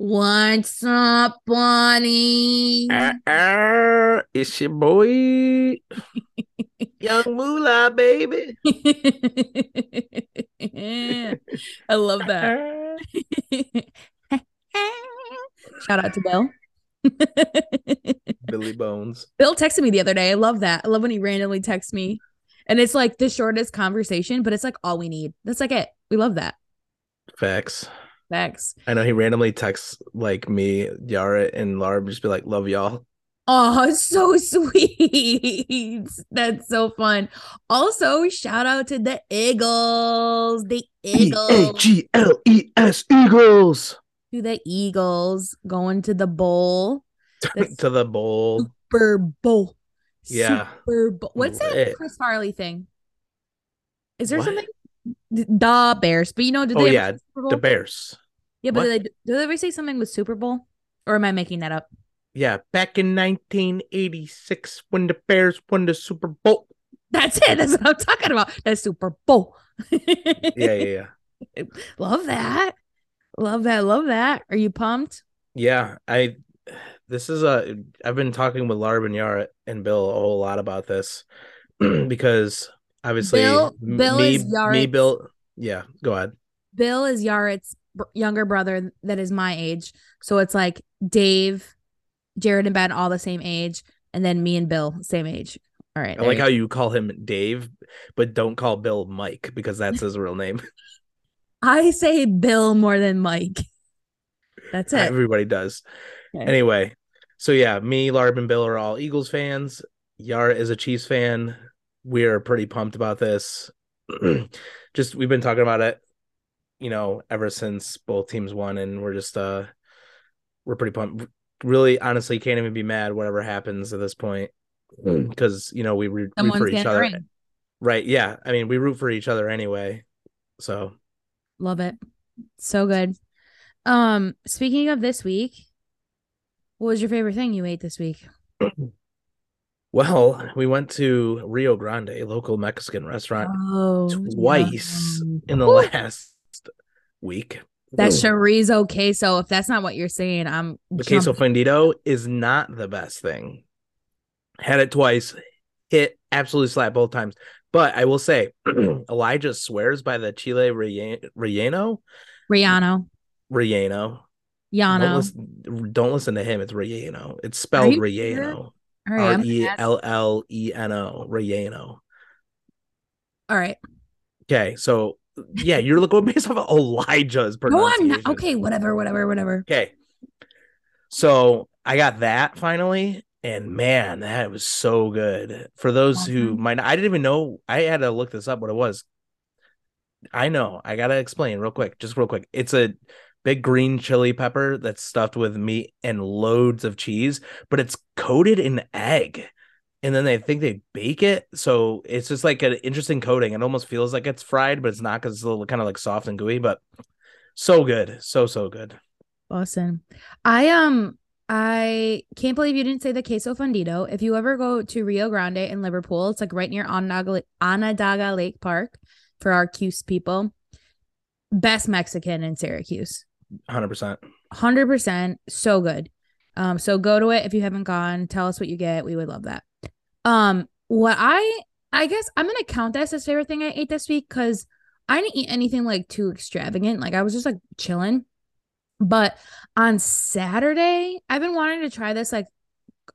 What's up, buddy? Uh, uh, it's your boy, Young Moolah, baby. I love that. Shout out to Bill. Billy Bones. Bill texted me the other day. I love that. I love when he randomly texts me. And it's like the shortest conversation, but it's like all we need. That's like it. We love that. Facts. Facts. I know he randomly texts like me, Yara, and Laura just be like, love y'all. Oh, so sweet. That's so fun. Also, shout out to the Eagles. The Eagles. E A G L E S Eagles. To the Eagles going to the bowl. The to the bowl. Super Bowl. Yeah. Super Bowl. What's that Chris Farley thing? Is there What? something? The Bears. But you know, did Oh, they yeah, ever say Super Bowl? The Bears. Yeah, but What? did they, did they ever say something with Super Bowl? Or am I making that up? Yeah, back in 1986 when the Bears won the Super Bowl. That's it. That's what I'm talking about. The Super Bowl. Yeah, yeah, yeah. Love that. Love that. Love that. Are you pumped? Yeah, I this is a I've been talking with Yara and Bill a whole lot about this because obviously Bill- Bill me is me Bill yeah, go ahead. Bill is Yaret's br- younger brother that is my age. So it's like Dave, Jared, and Ben all the same age. And then me and Bill, same age. All right. I like how you call him Dave, but don't call Bill Mike because that's his real name. I say Bill more than Mike. That's it. Everybody does. Okay. Anyway, so yeah, me, Larb, and Bill are all Eagles fans. Yara is a Chiefs fan. We are pretty pumped about this. just we've been talking about it, you know, ever since both teams won, and we're just uh we're pretty pumped. Really, honestly, can't even be mad whatever happens at this point because you know we root, root for each other, ring. right? Yeah, I mean we root for each other anyway. So Love it. So good. Um, speaking of this week, what was your favorite thing you ate this week? well, we went to Rio Grande, a local Mexican restaurant. Oh, twice yum. in the Woo! last week. That chorizo queso. If that's not what you're saying, I'm the queso fundido is not the best thing. Had it twice, hit absolutely slap both times. But I will say, Elijah swears by the Chile relle- Riano. Riano. Relleno. Don't listen, don't listen to him. It's relleno. It's spelled you sure? relleno. All right. R I'm e gonna ask- l l e n o. Relleno. All right. Okay, so yeah, you're going based off of Elijah's No. I'm not. Okay, whatever, whatever, whatever. Okay. So I got that finally, and man, that was so good. For those who might not, I didn't even know. I had to look this up what it was. I know. I gotta explain real quick, just real quick. It's a big green chili pepper that's stuffed with meat and loads of cheese, but it's coated in egg. And then they think they bake it, so it's just like an interesting coating. It almost feels like it's fried, but it's not because it's a little kind of like soft and gooey. But so good, so so good. Awesome. I um I can't believe you didn't say the queso fundido. If you ever go to Rio Grande in Liverpool, it's like right near Onondaga, Onondaga Lake Park for our Cuse people. Best Mexican in Syracuse. Hundred percent. 100% so good. Um so go to it if you haven't gone. Tell us what you get. We would love that. Um what I I guess I'm to count this as favorite thing I ate this week cuz I didn't eat anything like too extravagant. Like I was just like chilling. But on Saturday, I've been wanting to try this like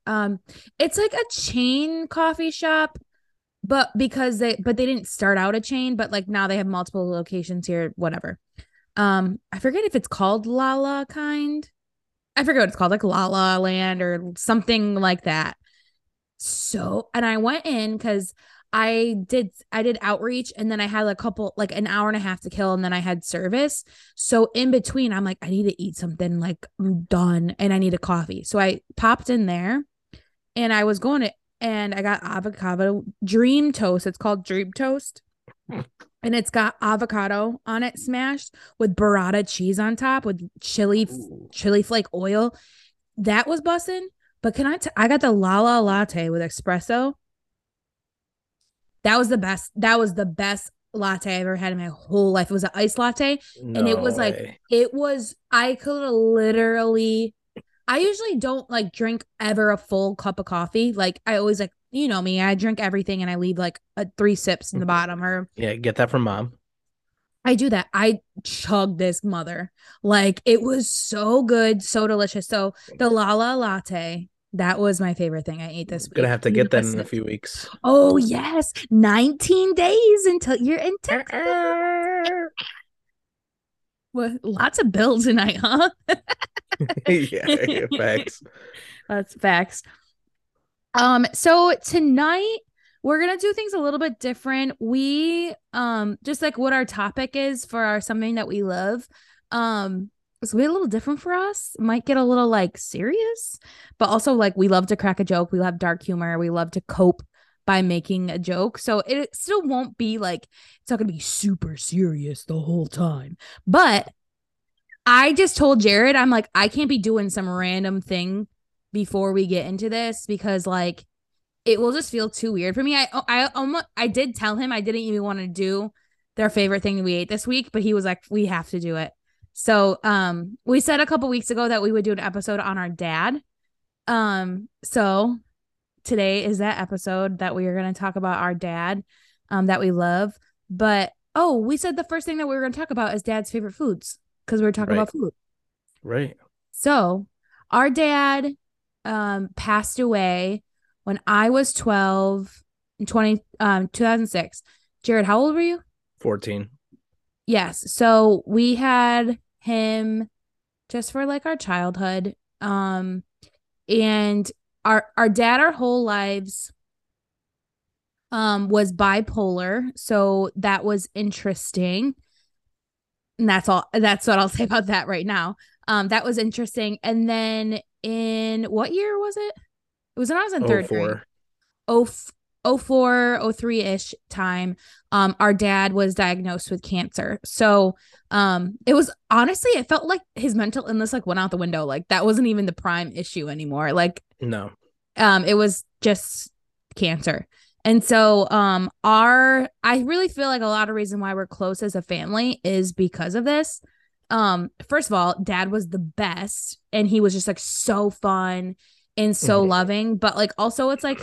um it's like a chain coffee shop but because they but they didn't start out a chain but like now they have multiple locations here whatever. Um I forget if it's called Lala kind. I forget what it's called like Lala Land or something like that. So and I went in cuz I did I did outreach and then I had a couple like an hour and a half to kill and then I had service. So in between I'm like I need to eat something like I'm done and I need a coffee. So I popped in there and I was going to and I got avocado dream toast. It's called dream toast. Hmm. And it's got avocado on it smashed with burrata cheese on top with chili chili flake oil. That was bussin'. But can I? T- I got the La La latte with espresso. That was the best. That was the best latte I've ever had in my whole life. It was an iced latte. No and it was like way. it was I could literally I usually don't like drink ever a full cup of coffee. Like I always like you know me, I drink everything and I leave like a, three sips in the mm-hmm. bottom or yeah, get that from mom. I do that. I chug this mother. Like it was so good, so delicious. So the Lala latte, that was my favorite thing I ate this week. Gonna have to get that in a few weeks. Oh yes, 19 days until you're in Texas. Well, lots of bills tonight, huh? yeah, facts. That's facts. Um, so tonight we're gonna do things a little bit different. We um just like what our topic is for our something that we love. Um, be a little different for us. Might get a little like serious, but also like we love to crack a joke. We love dark humor. We love to cope by making a joke. So it still won't be like it's not gonna be super serious the whole time. But I just told Jared, I'm like, I can't be doing some random thing before we get into this because like it will just feel too weird for me. I oh, I almost I did tell him I didn't even want to do their favorite thing we ate this week, but he was like, we have to do it. So um we said a couple weeks ago that we would do an episode on our dad. Um so today is that episode that we are going to talk about our dad um that we love. But oh, we said the first thing that we were going to talk about is dad's favorite foods because we were talking Right. about food. Right. So, our dad um passed away when I was 12 in 20 um 2006. Jared, how old were you? 14. Yes. So, we had him just for like our childhood. Um and our our dad our whole lives um was bipolar. So, that was interesting. And that's all that's what I'll say about that right now. Um that was interesting. And then in what year was it? It was when I was in Oh, third grade. oh 04 03 ish time um our dad was diagnosed with cancer. So um it was honestly it felt like his mental illness like went out the window. Like that wasn't even the prime issue anymore. Like No. um it was just cancer. And so um our i really feel like a lot of reason why we're close as a family is because of this. Um first of all dad was the best and he was just like so fun and so Mhm. loving. But like also it's like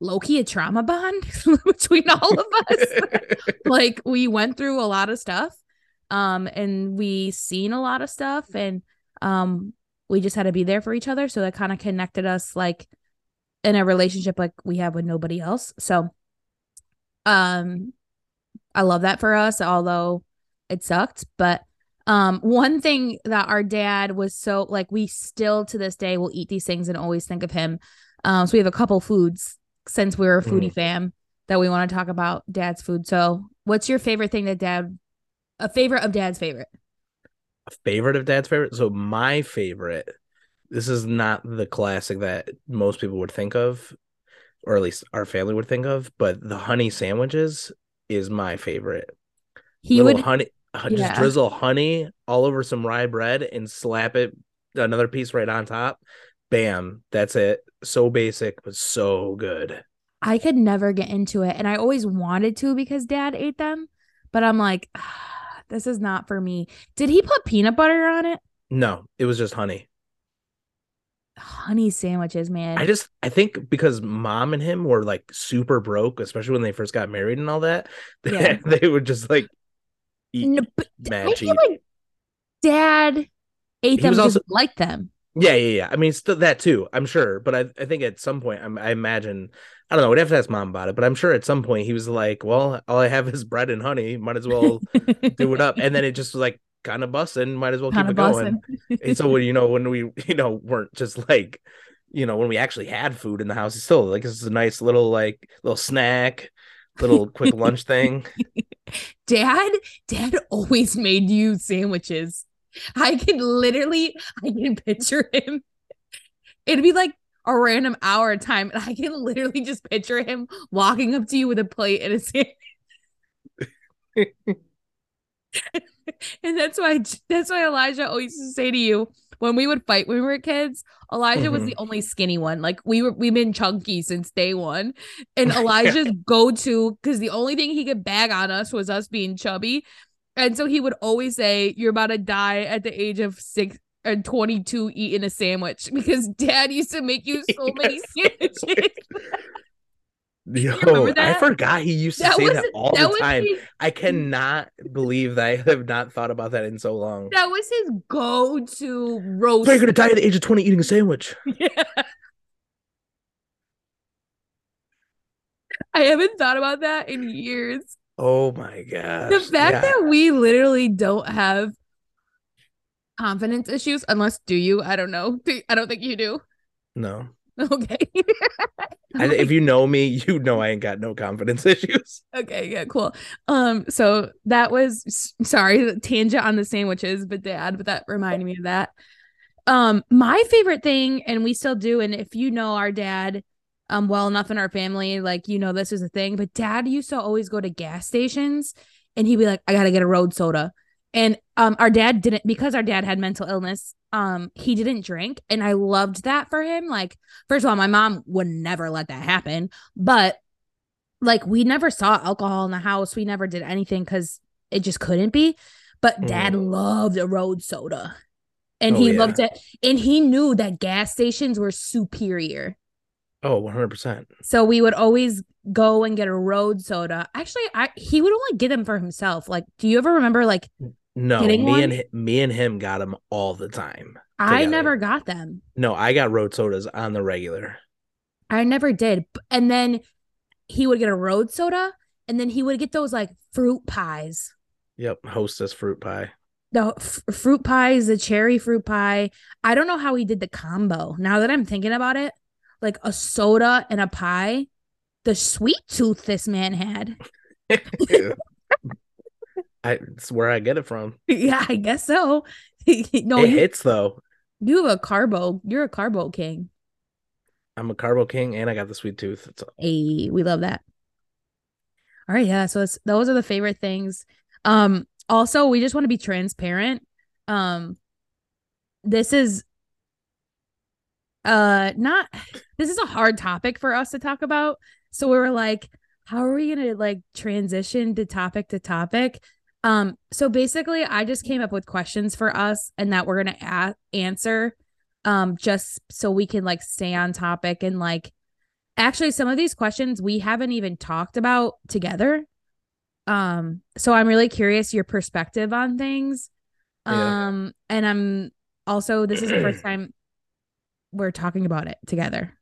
low-key a trauma bond between all of us. Like we went through a lot of stuff um and we seen a lot of stuff and um we just had to be there for each other. So that kind of connected us like in a relationship like we have with nobody else. So um i love that for us although it sucked. But um one thing that our dad was so like we still to this day will eat these things and always think of him. Um so we have a couple foods since we're a foodie fam that we want to talk about dad's food so what's your favorite thing that dad a favorite of dad's favorite A favorite of dad's favorite. So my favorite, this is not the classic that most people would think of, or at least our family would think of, but the honey sandwiches is my favorite. he Little would honey uh, just drizzle honey all over some rye bread and slap it another piece right on top. Bam, that's it. So basic, but so good. I could never get into it. And I always wanted to because dad ate them. But I'm like, "Ah, this is not for me. Did he put peanut butter on it? No, it was just honey. Honey sandwiches, man. I just I think because mom and him were like super broke, especially when they first got married and all that, Yeah. they would just like eat No, but I feel like dad ate He them was because also- he liked them. Yeah, yeah, yeah. I mean, still that too. I'm sure, but I, I think at some point, I'm, I imagine, I don't know. We'd have to ask mom about it, but I'm sure at some point he was like, "Well, all I have is bread and honey. Might as well do it up." And then it just was like kind of busting. Might as well keep it of going. And so when you know when we you know weren't just like you know when we actually had food in the house, it's still like this is a nice little like little snack, little quick lunch thing. Dad, dad always made you sandwiches. I can literally, I can picture him. It'd be like a random hour time, and I can literally just picture him walking up to you with a plate and a sandwich. and that's why that's why Elijah always used to say to you, when we would fight when we were kids, Elijah was Mhm. the only skinny one. Like we were we've been chunky since day one. And Elijah's go-to, because the only thing he could bag on us was us being chubby. And so he would always say, You're about to die at the age of six or 22 eating a sandwich because dad used to make you so many sandwiches. Yo, I forgot he used to That say was that all that the time. his, I cannot believe that I have not thought about that in so long. that was his go-to roast. So you're gonna die at the age of 20 eating a sandwich. Yeah. I haven't thought about that in years. Oh my god. The fact Yeah. that we literally don't have confidence issues, unless do you? I don't know. I don't think you do. no. Okay. I, if you know me, you know I ain't got no confidence issues. okay, yeah, cool. Um, so that was sorry, the tangent on the sandwiches, but dad, but that reminded me of that. Um, my favorite thing, and we still do, and if you know our dad um well enough in our family, like you know this is a thing, but dad used to always go to gas stations and he'd be like, I gotta get a road soda. And um our dad didn't because our dad had mental illness, um, he didn't drink, and I loved that for him. Like, first of all, my mom would never let that happen, but like we never saw alcohol in the house. We never did anything because it just couldn't be. But dad loved a road soda. And Oh, he yeah. loved it. And he knew that gas stations were superior. Oh, 100%. So we would always go and get a road soda. Actually, I he would only get them for himself. Like, do you ever remember like No, me one? and me and him got them all the time. I never got them. No, I got road sodas on the regular. I never did. And then he would get a road soda and then he would get those like fruit pies. Yep, Hostess fruit pie. the f- fruit pies, the cherry fruit pie. I don't know how he did the combo. Now that I'm thinking about it, like a soda and a pie, the sweet tooth this man had. I it's where I get it from. yeah, I guess so. no, it you, hits though. you have a carbo. You're a carbo king. I'm a carbo king and I got the sweet tooth. It's Hey, we love that. All right, yeah. So it's those are the favorite things. Um, also, we just want to be transparent. Um, this is uh not this is a hard topic for us to talk about. So we were like, how are we gonna like transition to topic to topic? Um, so basically, I just came up with questions for us and that we're gonna a- answer um just so we can like stay on topic and like actually some of these questions we haven't even talked about together um so i'm really curious your perspective on things Yeah. um and i'm also this is the first time we're talking about it together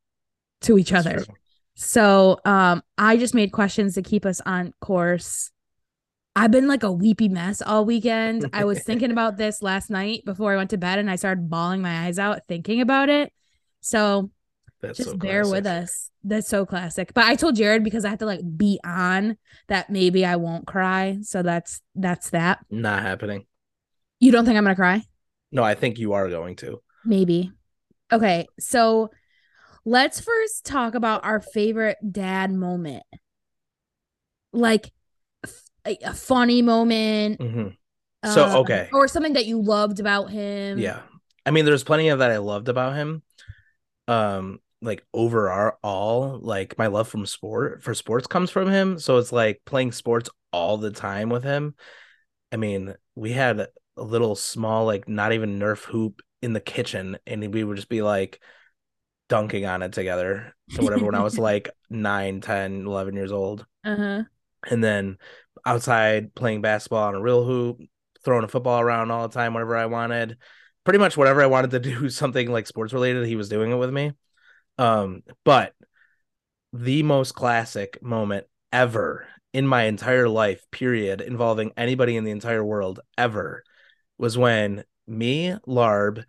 to each That's other true. so um i just made questions to keep us on course i've been like a weepy mess all weekend i was thinking about this last night before i went to bed and i started bawling my eyes out thinking about it so That's just so bear with us. That's so classic. But I told Jared because I have to like be on that maybe I won't cry. So that's that's that. Not happening. You don't think I'm gonna cry? No, I think you are going to. Maybe. Okay, so let's first talk about our favorite dad moment. Like f- a, a funny moment. hmm So, um, okay. Or something that you loved about him. Yeah. I mean, there's plenty of that I loved about him. Um, like overall, like my love from sport for sports comes from him. So it's like playing sports all the time with him. I mean, we had a little small, like not even Nerf hoop in the kitchen, and we would just be like dunking on it together or whatever when I was like 9, 10, 11 years old. Uh-huh. and then outside playing basketball on a real hoop, throwing a football around all the time whenever I wanted. Pretty much whatever I wanted to do, something like sports related, he was doing it with me. Um, but the most classic moment ever in my entire life, period, involving anybody in the entire world ever, was when me, Larb,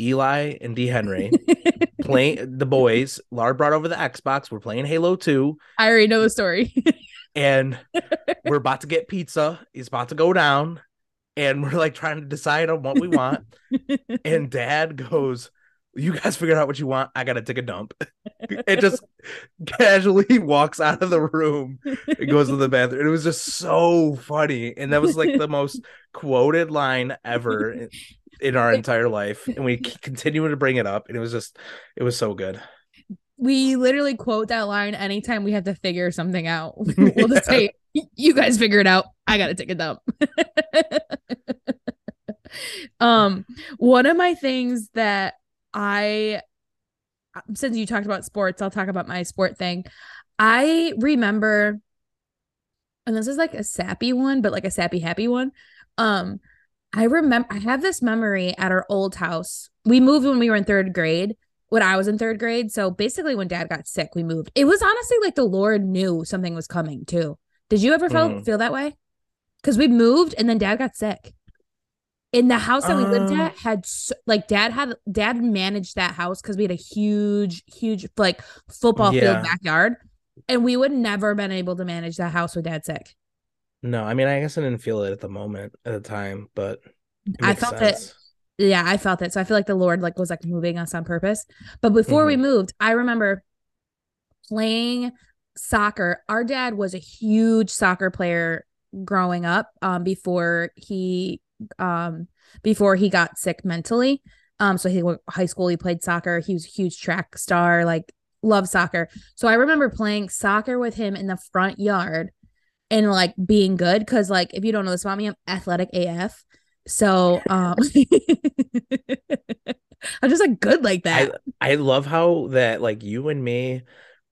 Eli, and D. Henry playing the boys. Larb brought over the Xbox. We're playing Halo 2 I already know the story. and we're about to get pizza. It's about to go down, and we're like trying to decide on what we want. and Dad goes, "You guys figure out what you want. I gotta take a dump." it just casually walks out of the room and goes to the bathroom. It was just so funny, and that was like the most quoted line ever. in our entire life, and we continue to bring it up, and it was just, it was so good. We literally quote that line anytime we have to figure something out. we'll just say, "You guys figure it out. I gotta take a dump." um, one of my things that I, since you talked about sports, I'll talk about my sport thing. I remember, and this is like a sappy one, but like a sappy happy one. Um, I remember I have this memory at our old house. We moved when we were in third grade, when I was in third grade. So basically, when dad got sick, we moved. It was honestly like the Lord knew something was coming too. Did you ever feel, Mhm. feel that way? Because we moved and then dad got sick. In the house that we lived Um, at had like dad had dad managed that house because we had a huge, huge like football Yeah. field backyard. And we would never been able to manage that house with dad sick. No, I mean, I guess I didn't feel it at the moment, at the time, but I felt sense. it yeah i felt it so i feel like the lord like was like moving us on purpose but before we Mhm. moved i remember playing soccer our dad was a huge soccer player growing up um before he um before he got sick mentally. Um so he went high school he played soccer. He was a huge track star like loved soccer. So i remember playing soccer with him in the front yard and like being good because like if you don't know this about me i'm athletic af so um I'm just like good like that. I love how that like you and me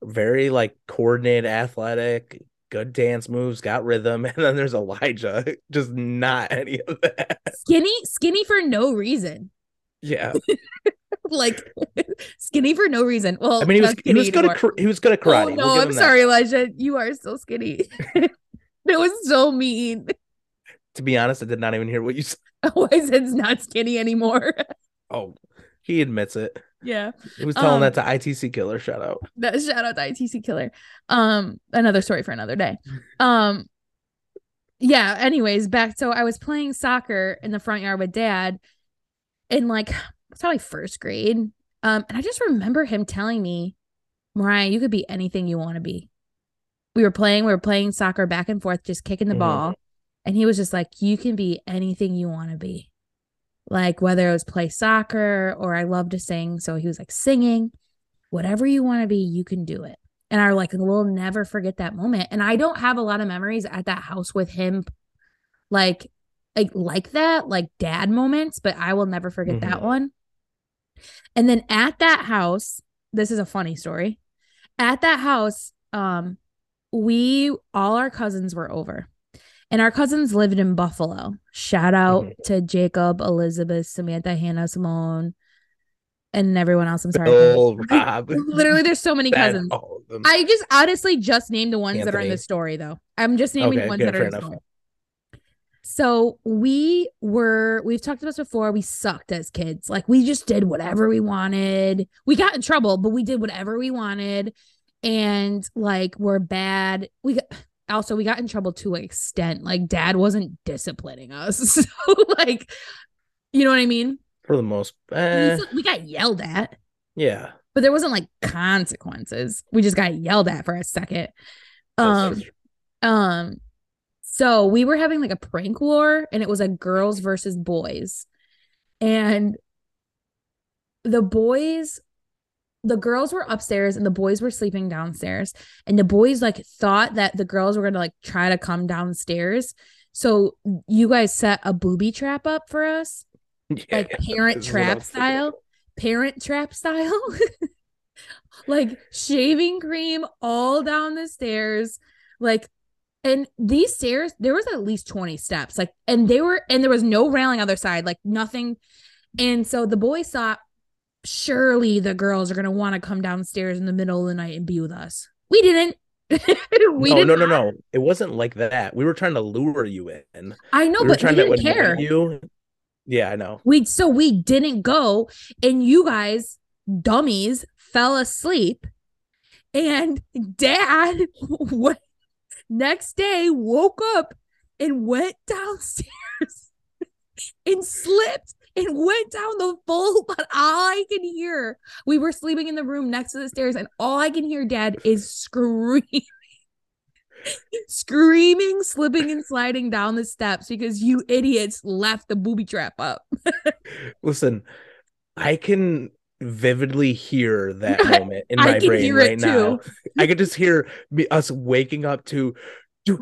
very like coordinated athletic good dance moves got rhythm and then there's Elijah just not any of that skinny, skinny for no reason. yeah Like skinny for no reason. Well, I mean he was he was good at anymore. kar- he was good at karate Oh We'll no, I'm him that. sorry, Elijah. You are so skinny. that was so mean. to be honest I did not even hear what you said Oh, I said it's not skinny anymore. oh he admits it yeah. he was telling Um, that to ITC killer shout out That shout out to ITC killer. Um, another story for another day. Um, yeah. Anyways, back. So I was playing soccer in the front yard with dad, in like probably first grade. Um, and I just remember him telling me, Mariah, you could be anything you want to be. We were playing. We were playing soccer back and forth, just kicking the Mhm. ball, and he was just like, "You can be anything you want to be." Like whether it was play soccer or I love to sing, so he was like singing whatever you want to be, you can do it. And I like we'll never forget that moment. And I don't have a lot of memories at that house with him, like like like that, like dad moments, but I will never forget that Mhm. one. And then at that house, this is a funny story. At that house, um, we all our cousins were over. And our cousins lived in Buffalo. Shout out Mhm. to Jacob, Elizabeth, Samantha, Hannah, Simone, and everyone else. I'm sorry. Bill Rob Literally, there's so many cousins. all of them. I just honestly just named the ones that are in the story, though. I'm just naming Okay, the ones that are in the story. So we were, we've talked about this before. We sucked as kids. Like we just did whatever we wanted. We got in trouble, but we did whatever we wanted. And like we're bad. We got also we got in trouble to an extent. Like dad wasn't disciplining us. So like, you know what I mean? for the most We eh, we got yelled at yeah but there wasn't like consequences. We just got yelled at for a second. Um, um, so we were having like a prank war, and it was like girls versus boys, and the boys, the girls were upstairs, and the boys were sleeping downstairs, and the boys like thought that the girls were gonna like try to come downstairs. So you guys set a booby trap up for us? Like parent this is what I trap style? Parent trap style? Like shaving cream all down the stairs. Like and these stairs there was at least 20 steps like and they were and there was no railing other side like nothing. And so the boys thought surely the girls are going to want to come downstairs in the middle of the night and be with us we didn't we no, did no, no, no. It wasn't like that. We were trying to lure you in. i know we but we trying to didn't care you. Yeah, I know. We so we didn't go, and you guys, dummies, fell asleep. And dad what next day woke up and went downstairs and slipped and went down the full but all I can hear we were sleeping in the room next to the stairs and all I can hear dad is screaming screaming, slipping and sliding down the steps because you idiots left the booby trap up. Listen, I can vividly hear that moment in my brain right now. I could just hear me, us waking up to do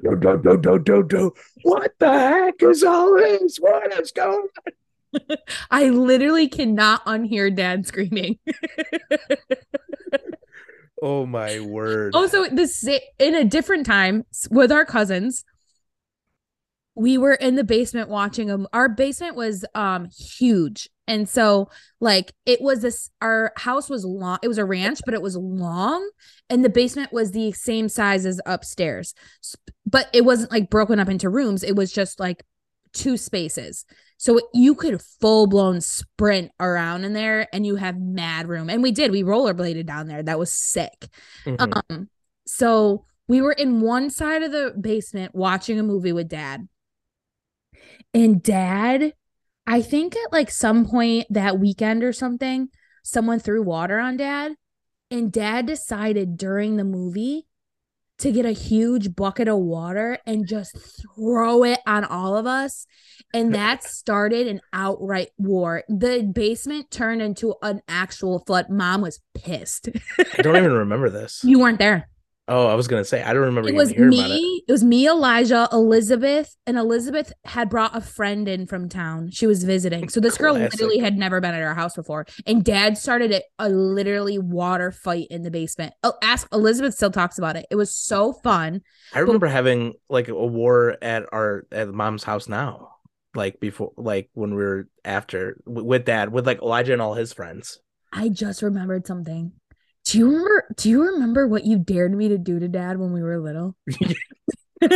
do do do do do do. What the heck is all this? What is going on? I literally cannot unhear dad screaming. oh my word. Also, this in a different time with our cousins, we were in the basement watching them. Our basement was um huge. And so like it was this our house was long, it was a ranch, but it was long and the basement was the same size as upstairs. But it wasn't like broken up into rooms. It was just like two spaces. So you could full blown sprint around in there and you have mad room. And we did, we rollerbladed down there. That was sick. Mm-hmm. Um so we were in one side of the basement watching a movie with dad and dad, I think at like some point that weekend or something, someone threw water on dad. And dad decided during the movie to get a huge bucket of water and just throw it on all of us. And that started an outright war. The basement turned into an actual flood. Mom was pissed. I don't even remember this. You weren't there. Oh, I was gonna say I don't remember. It was me. It. it. was me, Elijah, Elizabeth, and Elizabeth had brought a friend in from town. She was visiting, so this girl literally had never been at our house before. And Dad started a, a literally water fight in the basement. Oh, ask Elizabeth still talks about it. It was so fun. I remember but, having like a war at our at mom's house now, like before, like when we were after with Dad, with like Elijah and all his friends. I just remembered something. Do you remember do you remember what you dared me to do to dad when we were little?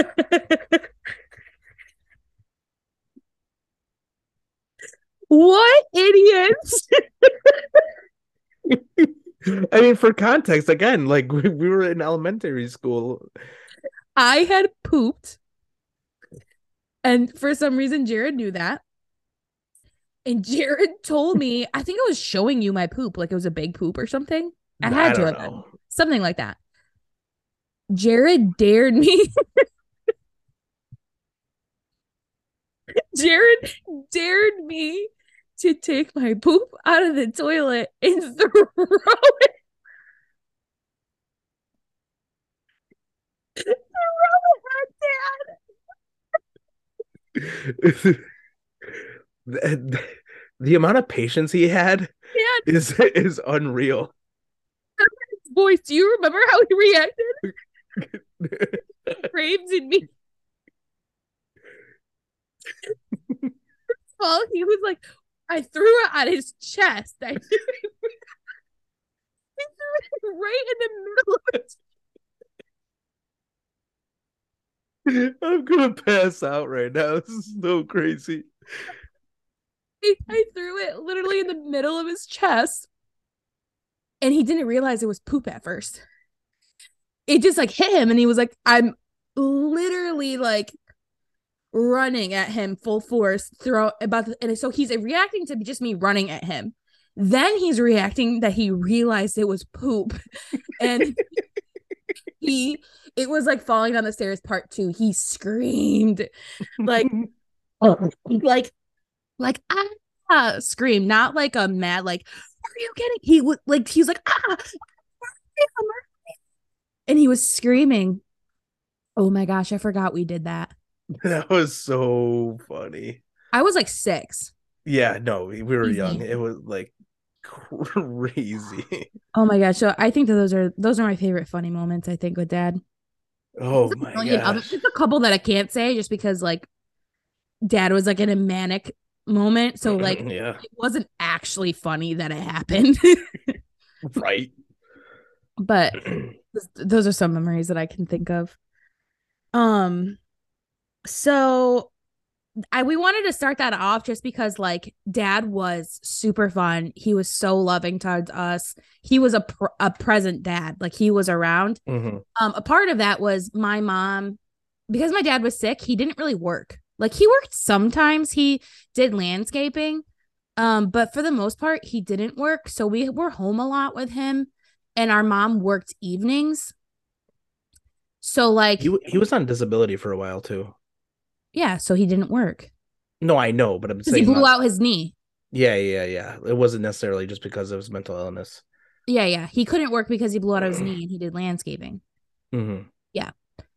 what idiots? I mean, for context, again, like we, we were in elementary school. I had pooped. And for some reason, Jared knew that. And Jared told me, I think I was showing you my poop, like it was a big poop or something. I had I to have been. Something like that. Jared dared me. Jared dared me to take my poop out of the toilet and throw it. the, the, the, amount of patience he had yeah. is is unreal voice. Do you remember how he reacted? Craves in me. well, he was like, I threw it at his chest. I threw it, right in the middle of it. I'm gonna pass out right now. This is so crazy. I threw it literally in the middle of his chest and he didn't realize it was poop at first. It just like hit him, and he was like, I'm literally like running at him full force, throw about, the, and so he's reacting to just me running at him. Then he's reacting that he realized it was poop, and he it was like falling down the stairs part two. He screamed like, like, like ah, scream, not like a mad like are you kidding? He would like he was like ah, and he was screaming. Oh my gosh, I forgot we did that. That was so funny. I was like six. Yeah, no, we were young. It was like crazy. Oh my gosh! So I think that those are those are my favorite funny moments. I think with dad. Oh my gosh! Just a couple that I can't say just because like dad was like in a manic moment. So like yeah. it wasn't actually funny that it happened. right. But those are some memories that I can think of. Um so I we wanted to start that off just because like dad was super fun. He was so loving towards us. He was a pr- a present dad. Like he was around. Mm-hmm. Um a part of that was my mom because my dad was sick, he didn't really work. Like he worked sometimes, he did landscaping. Um, but for the most part, he didn't work. So we were home a lot with him, and our mom worked evenings. So like He he was on disability for a while too. yeah, so he didn't work. No, I know, but I'm Because he blew not- out his knee. Yeah, yeah, yeah. It wasn't necessarily just because of his mental illness. Yeah, yeah. He couldn't work because he blew out his knee and he did landscaping. hmm Yeah.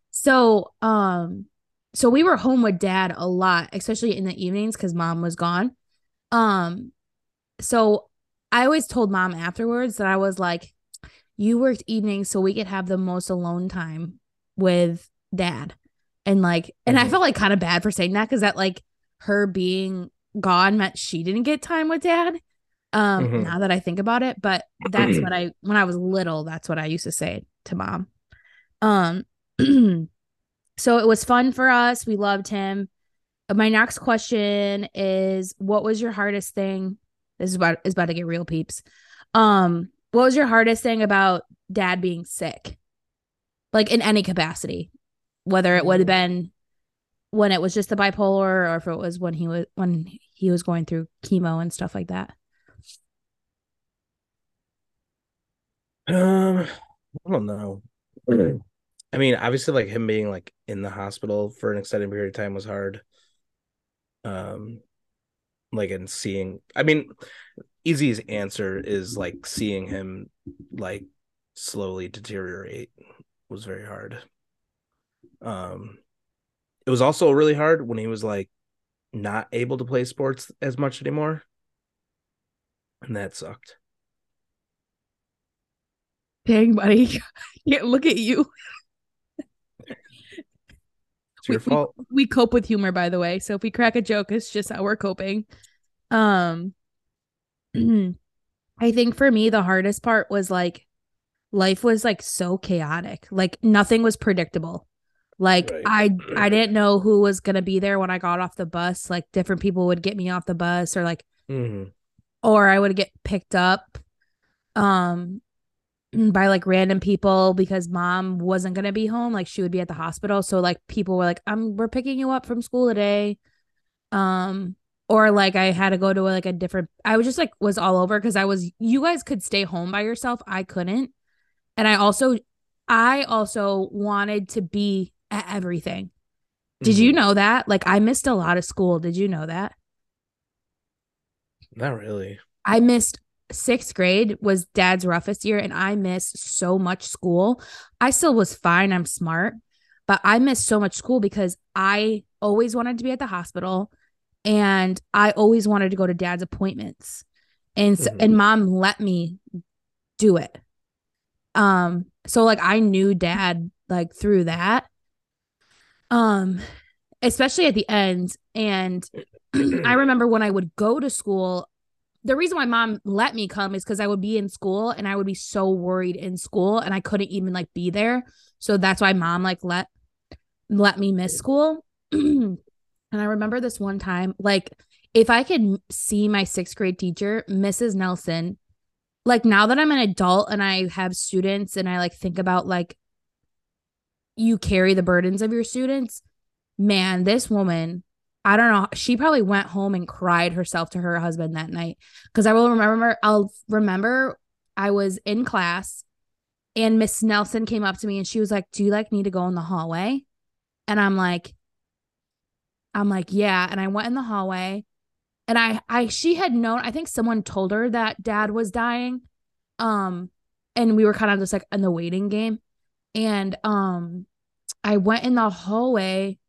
So, um, so we were home with dad a lot, especially in the evenings because mom was gone. Um, so I always told mom afterwards that I was like, you worked evenings so we could have the most alone time with dad. And like, and I Mhm. felt like kind of bad for saying that because that like her being gone meant she didn't get time with dad. Um, Mhm. now that I think about it, but that's what I when I was little, that's what I used to say to mom. Um, so it was fun for us. We loved him. Uh, My next question is what was your hardest thing? This is about is about to get real peeps. Um, what was your hardest thing about dad being sick? Like in any capacity. Whether it would have been when it was just the bipolar or if it was when he was when he was going through chemo and stuff like that. Um, I don't know. I mean, obviously, like him being like in the hospital for an extended period of time was hard. Um, like and seeing, I mean, easy's answer is like seeing him like slowly deteriorate was very hard. Um, it was also really hard when he was like not able to play sports as much anymore, and that sucked. Dang, buddy. yeah, look at you. It's your We- we- fault. we cope with humor by the way. So if we crack a joke it's just how we're coping. Um i think for me the hardest part was like life was like so chaotic. Like nothing was predictable. Like Right. i i didn't know who was going to be there when i got off the bus. Like different people would get me off the bus or like Mhm. or I would get picked up. Um by like random people because mom wasn't going to be home like she would be at the hospital. So like people were like I'm we're picking you up from school today. Um or like I had to go to like a different I was just like was all over cuz I was you guys could stay home by yourself. I couldn't. And I also I also wanted to be at everything. Did you Mhm. know that? Like I missed a lot of school. Did you know that? Not really. I missed sixth grade was dad's roughest year and I missed so much school. I still was fine. I'm smart, but I missed so much school because I always wanted to be at the hospital and I always wanted to go to dad's appointments. And so, Mhm. and mom let me do it. Um so like I knew dad like through that. Um especially at the end and I remember when I would go to school, the reason why mom let me come is because I would be in school and I would be so worried in school and I couldn't even like be there. So that's why mom like let let me miss school. and I remember this one time, like if I could see my sixth grade teacher, Mrs. Nelson, like now that I'm an adult and I have students and I like think about like you carry the burdens of your students, man, this woman I don't know. She probably went home and cried herself to her husband that night. Cause I will remember, I'll remember I was in class and Miss Nelson came up to me and she was like, Do you like need to go in the hallway? And I'm like, I'm like, yeah. And I went in the hallway and I, I, she had known, I think someone told her that dad was dying. Um, and we were kind of just like in the waiting game. And, um, I went in the hallway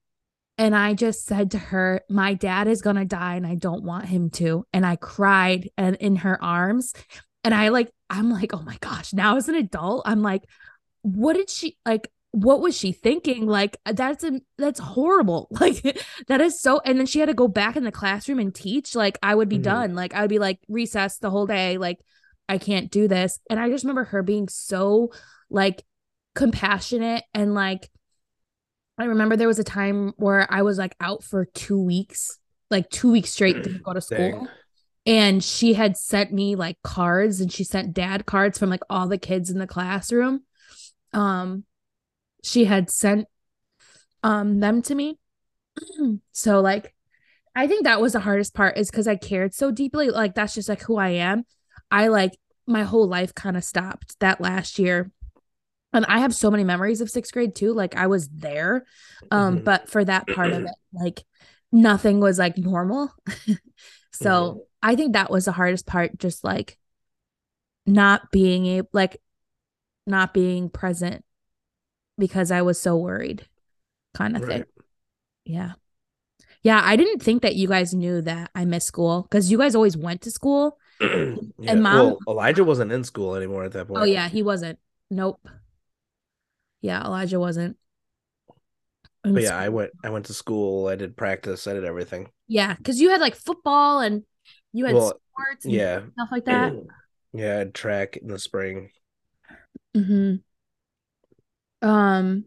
and I just said to her, My dad is going to die and I don't want him to. And I cried and in her arms. And I like, I'm like, Oh my gosh, now as an adult, I'm like, What did she like? What was she thinking? Like, that's a, that's horrible. Like, that is so. And then she had to go back in the classroom and teach. Like, I would be Mhm. done. Like, I would be like recess the whole day. Like, I can't do this. And I just remember her being so like compassionate and like, I remember there was a time where I was like out for two weeks, like two weeks straight didn't go to school. Dang. And she had sent me like cards and she sent dad cards from like all the kids in the classroom. Um she had sent um them to me. so like I think that was the hardest part is because I cared so deeply. Like that's just like who I am. I like my whole life kind of stopped that last year and I have so many memories of sixth grade too. Like I was there. Um, Mhm. but for that part of it, like nothing was like normal. so Mhm. I think that was the hardest part, just like not being able like not being present because I was so worried, kind of thing. Yeah. Yeah, I didn't think that you guys knew that I missed school because you guys always went to school. yeah. mom- well, Elijah wasn't in school anymore at that point. Oh yeah, he wasn't. Nope. Yeah, Elijah wasn't. in But yeah, I went. I went to school. I did practice. I did everything. Yeah, because you had like football and you had Well, sports and Yeah. stuff like that. Yeah, I had track in the spring. hmm Um,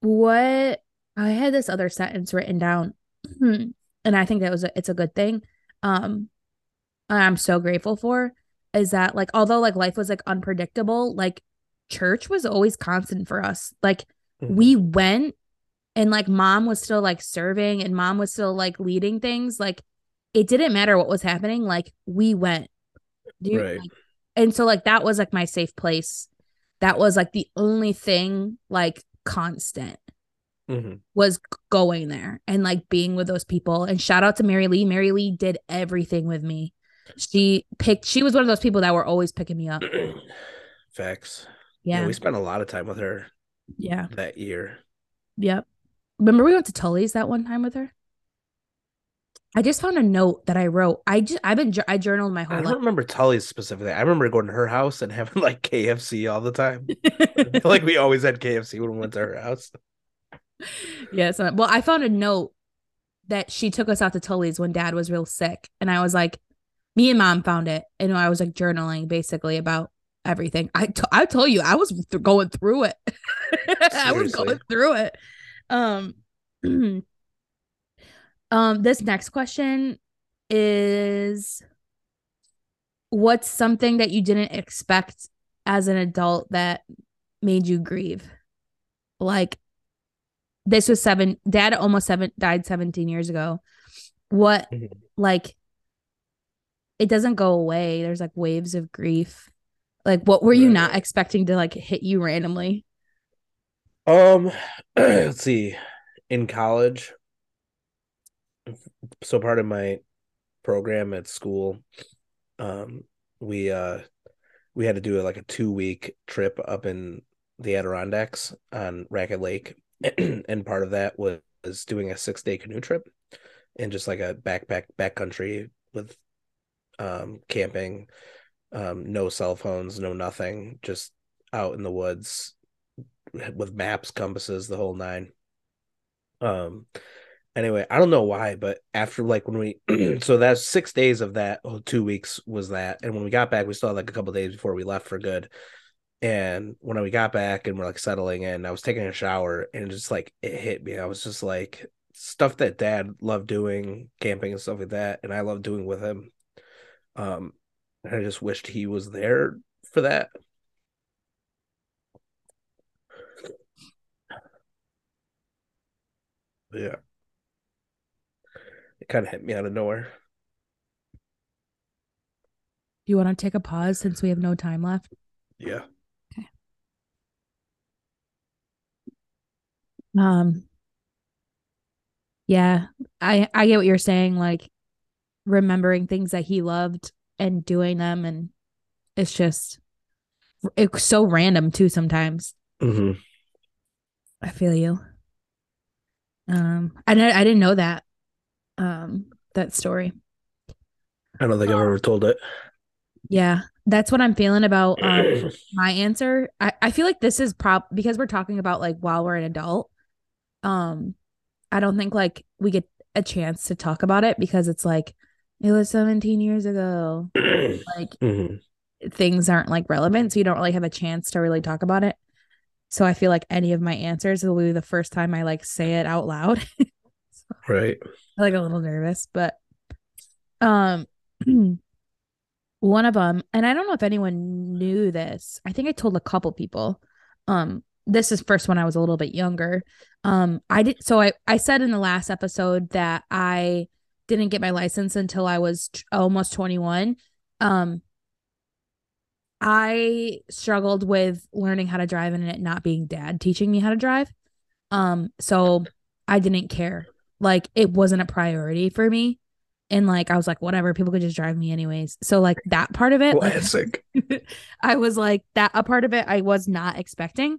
what I had this other sentence written down, and I think that was a, it's a good thing. Um, I'm so grateful for is that like although like life was like unpredictable, like church was always constant for us. Like Mhm. we went and like mom was still like serving and mom was still like leading things like it didn't matter what was happening like we went you- Right. like- and so like that was like my safe place that was like the only thing like constant Mhm. was going there and like being with those people and shout out to mary lee mary lee did everything with me she picked she was one of those people that were always picking me up Facts. Yeah we spent a lot of time with her yeah that year. Yep. Remember we went to Tully's that one time with her? I just found a note that I wrote. I just I've been I journaled my whole. I don't life. remember Tully's specifically. I remember going to her house and having like KFC all the time. Like we always had KFC when we went to her house. yeah. So well, I found a note that she took us out to Tully's when Dad was real sick, and I was like, me and Mom found it, and I was like journaling basically about everything. I t- I told you I was th- going through it. I was going through it. Um. um. This next question is what's something that you didn't expect as an adult that made you grieve like this was seven dad almost seven died 17 years ago what Mhm. like it doesn't go away there's like waves of grief like what were you not expecting to like hit you randomly? Um, let's see. In college, so part of my program at school, um, we uh we had to do like a two week trip up in the Adirondacks on Raquette Lake, and part of that was, was doing a six day canoe trip, and just like a backpack backcountry with um camping, um no cell phones, no nothing, just out in the woods with maps, compasses, the whole nine. Um anyway, I don't know why, but after like when we so that's six days of that, oh, two weeks was that. And when we got back, we still had like a couple days before we left for good. And when we got back and we're like settling in, I was taking a shower and just like it hit me. I was just like stuff that dad loved doing, camping and stuff like that, and I love doing with him. Um and I just wished he was there for that. Yeah. It kind of hit me out of nowhere. do you want to take a pause since we have no time left Yeah. Okay. Um yeah i i get what you're saying like remembering things that he loved and doing them and it's just it's so random too sometimes Mm-hmm. i feel you um i didn't i didn't know that um that story I don't think I've ever told it. yeah that's what i'm feeling about um my answer i i feel like this is prob because we're talking about like while we're an adult um i don't think like we get a chance to talk about it because it's like it was 17 years ago. Like Mhm. things aren't like relevant so you don't really have a chance to really talk about it. So i feel like any of my answers will be the first time i like say it out loud. Right. I'm, like a little nervous but um one of them and i don't know if anyone knew this. I think i told a couple people. Um this is first when i was a little bit younger. Um i did so i i said in the last episode that i didn't get my license until i was t- almost 21 um I struggled with learning how to drive and it not being dad teaching me how to drive. Um, so I didn't care. Like it wasn't a priority for me. And like I was like, whatever, people could just drive me anyways. So like that part of it, Classic. like, I was like that a part of it I was not expecting.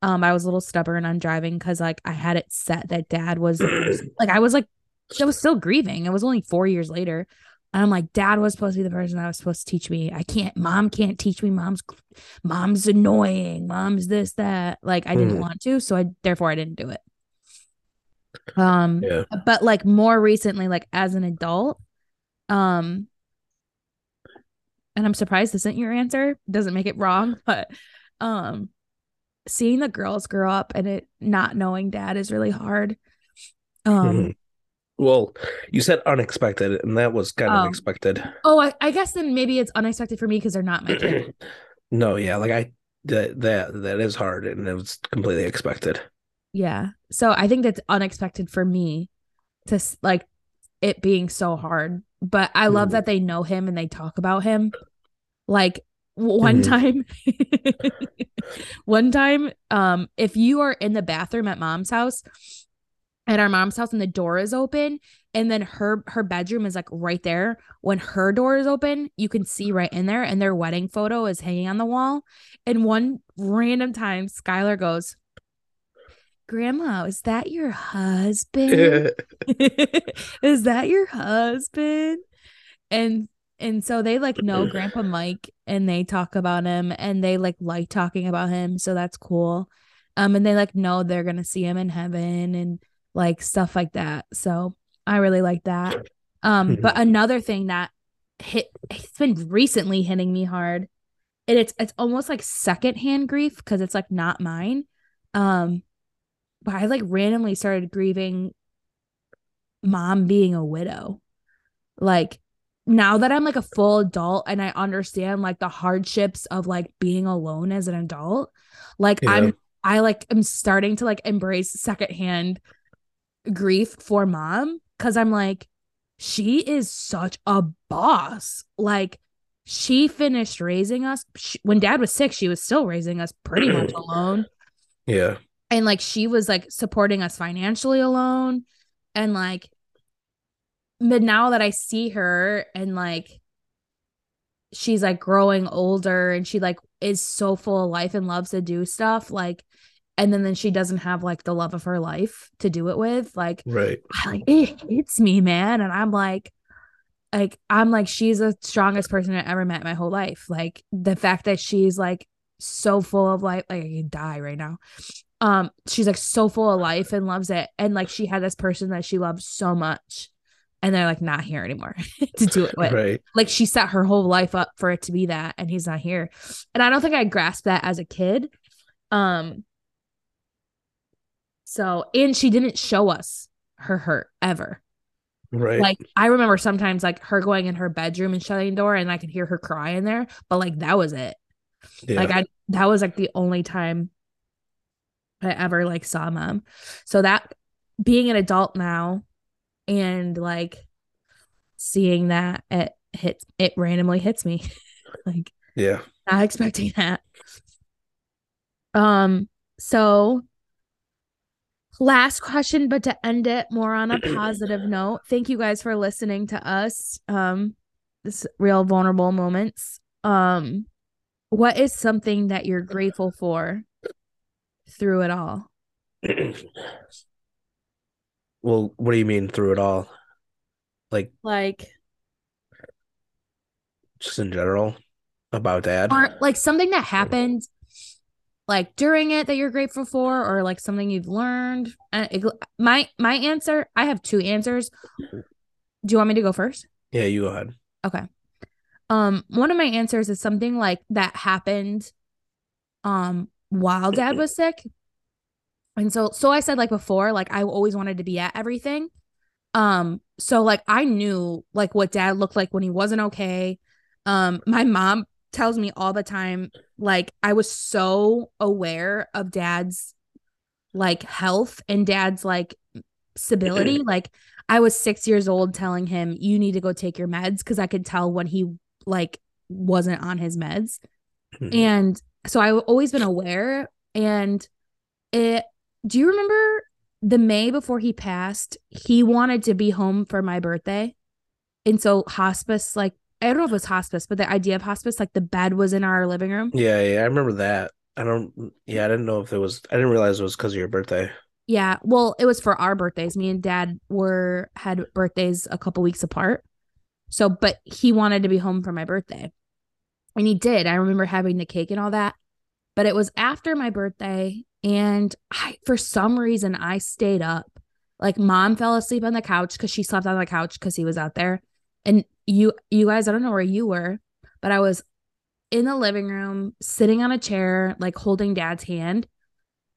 Um, I was a little stubborn on driving because like I had it set that dad was like I was like I was still grieving. It was only four years later. And I'm like, dad was supposed to be the person that was supposed to teach me. I can't, mom can't teach me. Mom's, mom's annoying. Mom's this, that. Like, I didn't Mhm. want to. So I, therefore, I didn't do it. Um, Yeah. but like more recently, like as an adult, um, and I'm surprised this isn't your answer. Doesn't make it wrong, but um, seeing the girls grow up and it not knowing dad is really hard. Um, Mhm. Well, you said unexpected, and that was kind of Oh. expected. oh, I, I guess then maybe it's unexpected for me because they're not my kid. no, yeah, like I that that that is hard, and it was completely expected. Yeah. So I think that's unexpected for me to like it being so hard. But I love Mhm. that they know him and they talk about him. Like one Mhm. time one time um if you are in the bathroom at mom's house at our mom's house and the door is open and then her her bedroom is like right there. When her door is open you can see right in there and their wedding photo is hanging on the wall. And one random time skylar goes grandma is that your husband? Is that your husband? And and so they like know grandpa mike and they talk about him and they like like talking about him so that's cool. Um and they like know they're gonna see him in heaven and like stuff like that. So i really like that. Um but another thing that hit it's been recently hitting me hard and it's it's almost like secondhand grief because it's like not mine. Um but i like randomly started grieving mom being a widow. Like now that I'm like a full adult and I understand like the hardships of like being alone as an adult, like Yeah. I'm I like am starting to like embrace secondhand grief for mom cuz I'm like she is such a boss. Like she finished raising us. She, when dad was sick, she was still raising us pretty much alone. Yeah, and like she was like supporting us financially alone. And like but now that i see her and like she's like growing older and she like is so full of life and loves to do stuff like and then then she doesn't have like the love of her life to do it with like right. I, like it hits me man and i'm like like i'm like she's the strongest person i ever met in my whole life like the fact that she's like so full of life like i could die right now um she's like so full of life and loves it and like she had this person that she loves so much and they're like not here anymore to do it with Right. like she set her whole life up for it to be that and he's not here and i don't think i grasped that as a kid um so and she didn't show us her hurt ever Right. like i remember sometimes like her going in her bedroom and shutting the door and i could hear her cry in there but like that was it yeah. like i that was like the only time i ever like saw mom so that being an adult now and like seeing that it hits it randomly hits me like yeah. not expecting that um so last question but to end it more on a positive note thank you guys for listening to us um this real vulnerable moments um what is something that you're grateful for through it all well, what do you mean through it all? Like like just in general about dad? or like something that happened like during it that you're grateful for or like something you've learned? Uh, my my answer i have two answers. Do you want me to go first? Yeah, you go ahead. okay. Um one of my answers is something like that happened um while dad was sick. And so so i said like before like i always wanted to be at everything. Um so like i knew like what dad looked like when he wasn't okay. Um my mom tells me all the time like i was so aware of dad's like health and dad's like stability like i was 6 years old telling him you need to go take your meds cuz i could tell when he like wasn't on his meds Mhm. And so I've always been aware. And it, do you remember the May before he passed? He wanted to be home for my birthday. And so hospice, like, I don't know if it was hospice, but the idea of hospice, like the bed was in our living room. Yeah, yeah, I remember that. I don't. Yeah, I didn't know if it was. I didn't realize it was because of your birthday. Yeah. Well, it was for our birthdays. Me and dad were had birthdays a couple weeks apart. So, but he wanted to be home for my birthday. And he did. I remember having the cake and all that. But it was after my birthday. And I, for some reason, I stayed up. Like mom fell asleep on the couch because she slept on the couch because he was out there. And you, you guys, I don't know where you were, but I was in the living room, sitting on a chair, like holding dad's hand.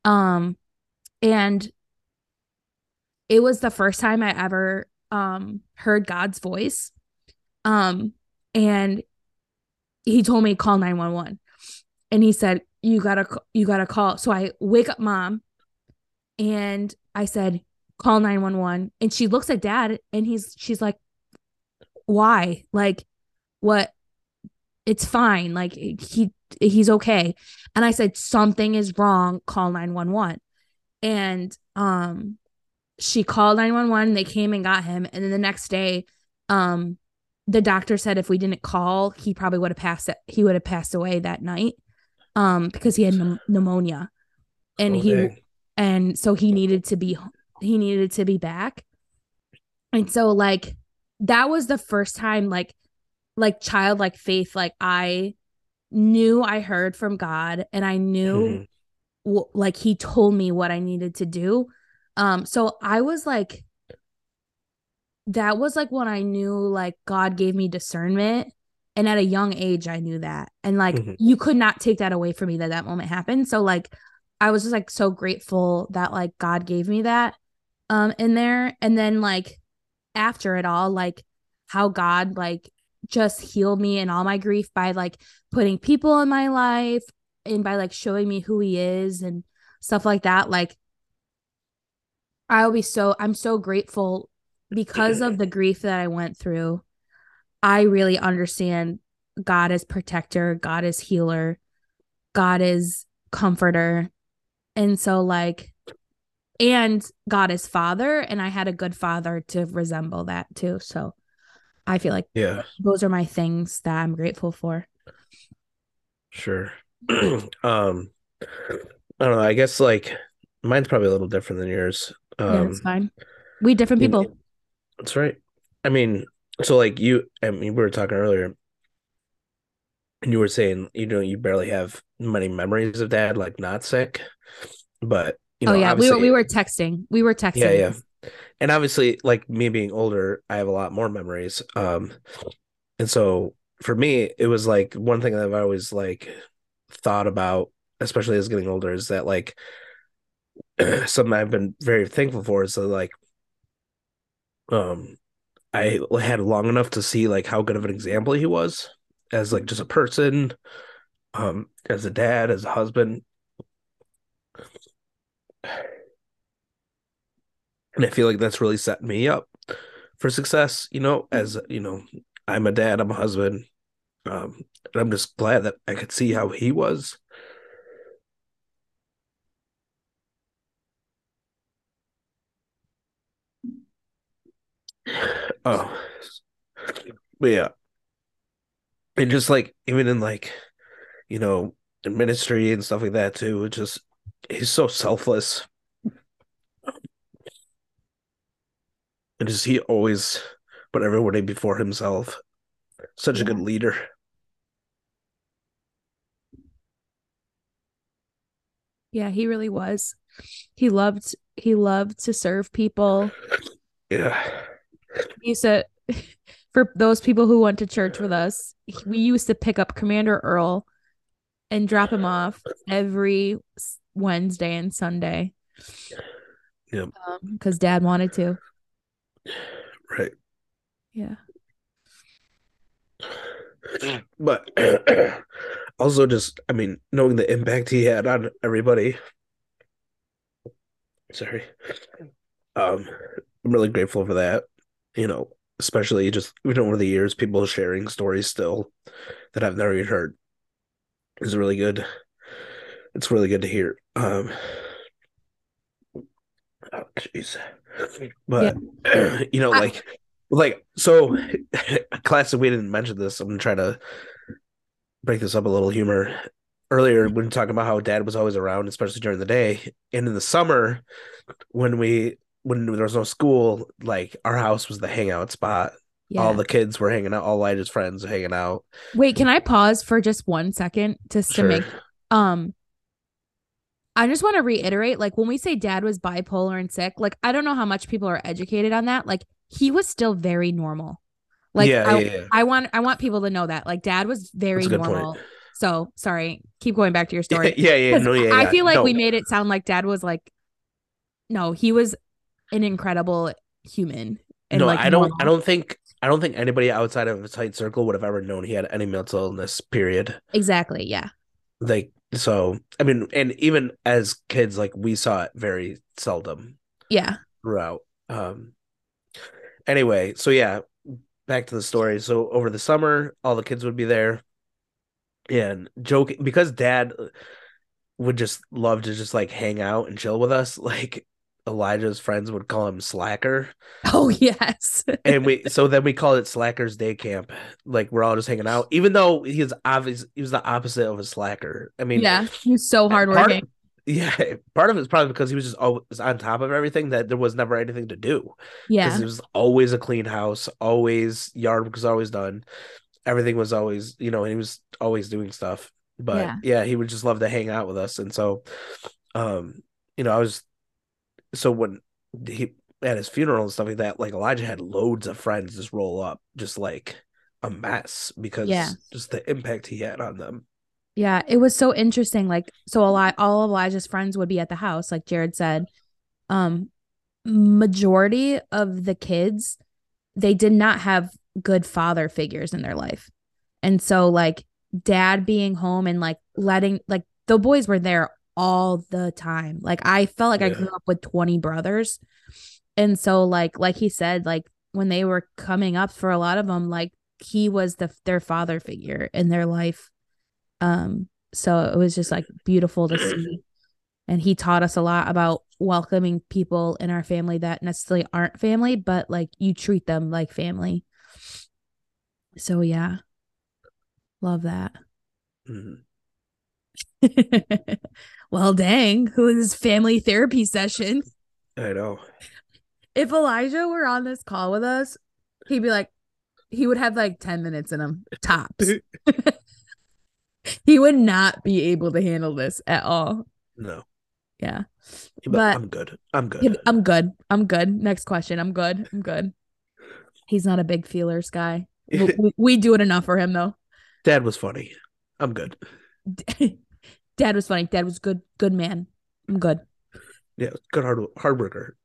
Um, and it was the first time I ever um heard God's voice. Um, and he told me call 911 and he said you gotta you gotta call so i wake up mom and i said call 911 and she looks at dad and he's she's like why? Like what? It's fine. Like he he's okay. And i said something is wrong. Call 911 and um she called 911 they came and got him. And then the next day um the doctor said if we didn't call, he probably would have passed it. He would have passed away that night, um, because he had pneum- pneumonia, and Oh, he dang. and so he needed to be he needed to be back, and so like that was the first time like like childlike faith like I knew I heard from God and I knew Mhm. w- like he told me what I needed to do. Um, so I was like, that was like when I knew like God gave me discernment. And at a young age, I knew that. And like, Mhm. you could not take that away from me that that moment happened. So, like, I was just like so grateful that like God gave me that um in there. And then, like, after it all, like, how God like just healed me and all my grief by like putting people in my life and by like showing me who he is and stuff like that. Like, I'll be so, I'm so grateful because of the grief that I went through. I really understand God is protector, God is healer, God is comforter. And so, like, and God is father. And I had a good father to resemble that too. So I feel like Yeah, those are my things that I'm grateful for. sure. um, I don't know. I guess like mine's probably a little different than yours. Um, yeah, that's fine. We different you people. That's right. I mean, so like you, I mean, we were talking earlier, and you were saying, you know, you barely have many memories of dad, like not sick, but you know, oh yeah, we were we were texting. We were texting. yeah, yeah, and obviously, like me being older, I have a lot more memories. Um, and so for me, it was like one thing that I've always like thought about, especially as getting older, is that like something I've been very thankful for is that like um I had long enough to see like how good of an example he was as like just a person, um, as a dad, as a husband. And I feel like that's really set me up for success, you know, as you know, I'm a dad, I'm a husband. Um, and I'm just glad that I could see how he was. Oh, but yeah, and just like even in like, you know, in ministry and stuff like that too, it just he's so selfless. And is he always put everybody before himself. Such a good leader. Yeah, he really was. He loved he loved to serve people. Yeah. He used to for those people who went to church with us, we used to pick up Commander Earl and drop him off every Wednesday and Sunday. Yep. because dad wanted to. Right. Yeah. But also just I mean, knowing the impact he had on everybody. Sorry. Um, I'm really grateful for that. You know, especially just even over the years, people sharing stories still that I've never even heard. is really good. It's really good to hear. Um, oh jeez, but you know, I- like, like so, classic. We didn't mention this. I'm gonna try to break this up a little. Humor earlier when talking about how dad was always around, especially during the day, and in the summer when we when there was no school, like our house was the hangout spot. Yeah. All the kids were hanging out. All Elijah's friends were hanging out. Wait, can I pause for just one second just to make um I just want to reiterate like when we say dad was bipolar and sick, like I don't know how much people are educated on that. Like he was still very normal. Like yeah, I, yeah, yeah. I want I want people to know that. Like dad was very a normal. point. So sorry, keep going back to your story. Yeah, yeah, no, yeah. I feel like No. we made it sound like dad was like no, he was an incredible human. And no, like I don't. normal. I don't think. I don't think anybody outside of his tight circle would have ever known he had any mental illness. Period. exactly. Yeah. Like so. I mean, and even as kids, like we saw it very seldom Yeah. throughout. Um. Anyway, so yeah, back to the story. So over the summer, all the kids would be there, and joking because Dad would just love to just like hang out and chill with us. Like Elijah's friends would call him Slacker. Oh yes. and we so then we called it slackers day camp like we're all just hanging out even though he's obvious he was the opposite of a slacker i mean yeah. He was so part hardworking. yeah part of it's probably because he was just always on top of everything that there was never anything to do Yeah, because it was always a clean house always yard was always done everything was always you know and he was always doing stuff but Yeah. yeah he would just love to hang out with us and so um you know i was so when he at his funeral and stuff like that, like Elijah had loads of friends just roll up, just like a mess because Yeah. just the impact he had on them. Yeah, it was so interesting. Like, so a lot, all of Elijah's friends would be at the house, like Jared said. Um, majority of the kids, they did not have good father figures in their life, and so like dad being home and like letting like the boys were there all the time. Like I felt like I grew up with twenty brothers, and so like like he said, like when they were coming up for a lot of them, like he was the their father figure in their life. Um so it was just like beautiful to see. And he taught us a lot about welcoming people in our family that necessarily aren't family but like you treat them like family. So yeah. Love that. Mhm. well dang who is family therapy session I know. if elijah were on this call with us he'd be like he would have like 10 minutes in him tops he would not be able to handle this at all No, yeah but, But- I'm good. I'm good. I'm good. I'm good. Next question. I'm good. I'm good. He's not a big feelers guy. We, we- we do it enough for him though. Dad was funny. I'm good. Dad was funny. Dad was good. Good man. I'm good. Yeah, good hard hard worker.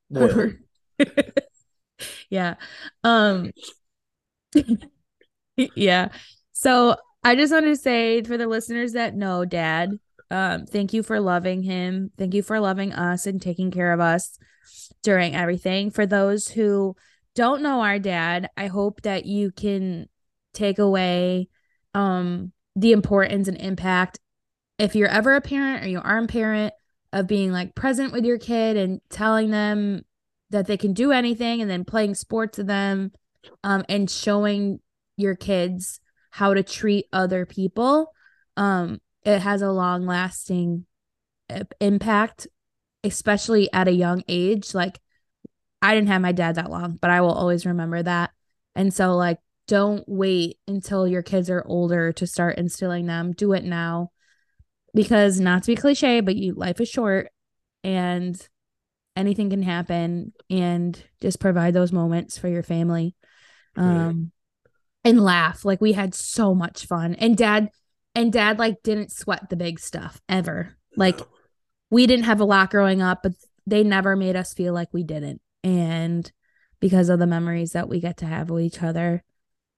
Yeah. Um. yeah. So I just wanted to say for the listeners that know Dad, um, thank you for loving him. Thank you for loving us and taking care of us during everything. For those who don't know our dad, I hope that you can take away um the importance and impact if you're ever a parent or you are a parent of being like present with your kid and telling them that they can do anything and then playing sports with them um and showing your kids how to treat other people um it has a long lasting impact especially at a young age. Like i didn't have my dad that long but i will always remember that. And so like don't wait until your kids are older to start instilling them. Do it now because not to be cliche but you life is short and anything can happen and just provide those moments for your family. Yeah. um and laugh. Like we had so much fun. And dad and dad like didn't sweat the big stuff ever. Like No. we didn't have a lot growing up but they never made us feel like we didn't. And because of the memories that we get to have with each other.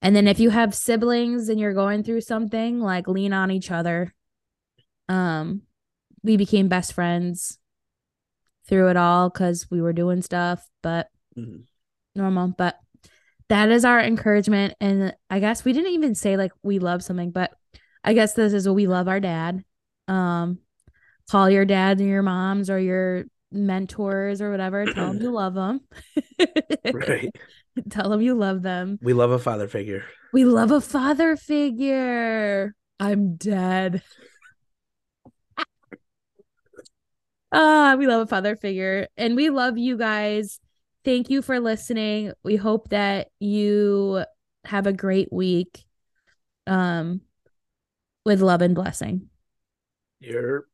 And then if you have siblings and you're going through something like lean on each other um we became best friends through it all because we were doing stuff but Mhm. normal but that is our encouragement and i guess we didn't even say like we love something but I guess this is what we love our dad. Um, call your dads and your moms or your mentors or whatever. Tell them you love them. right. Tell them you love them. We love a father figure. We love a father figure. I'm dead. Ah, we love a father figure and we love you guys. Thank you for listening. We hope that you have a great week. Um with love and blessing. You're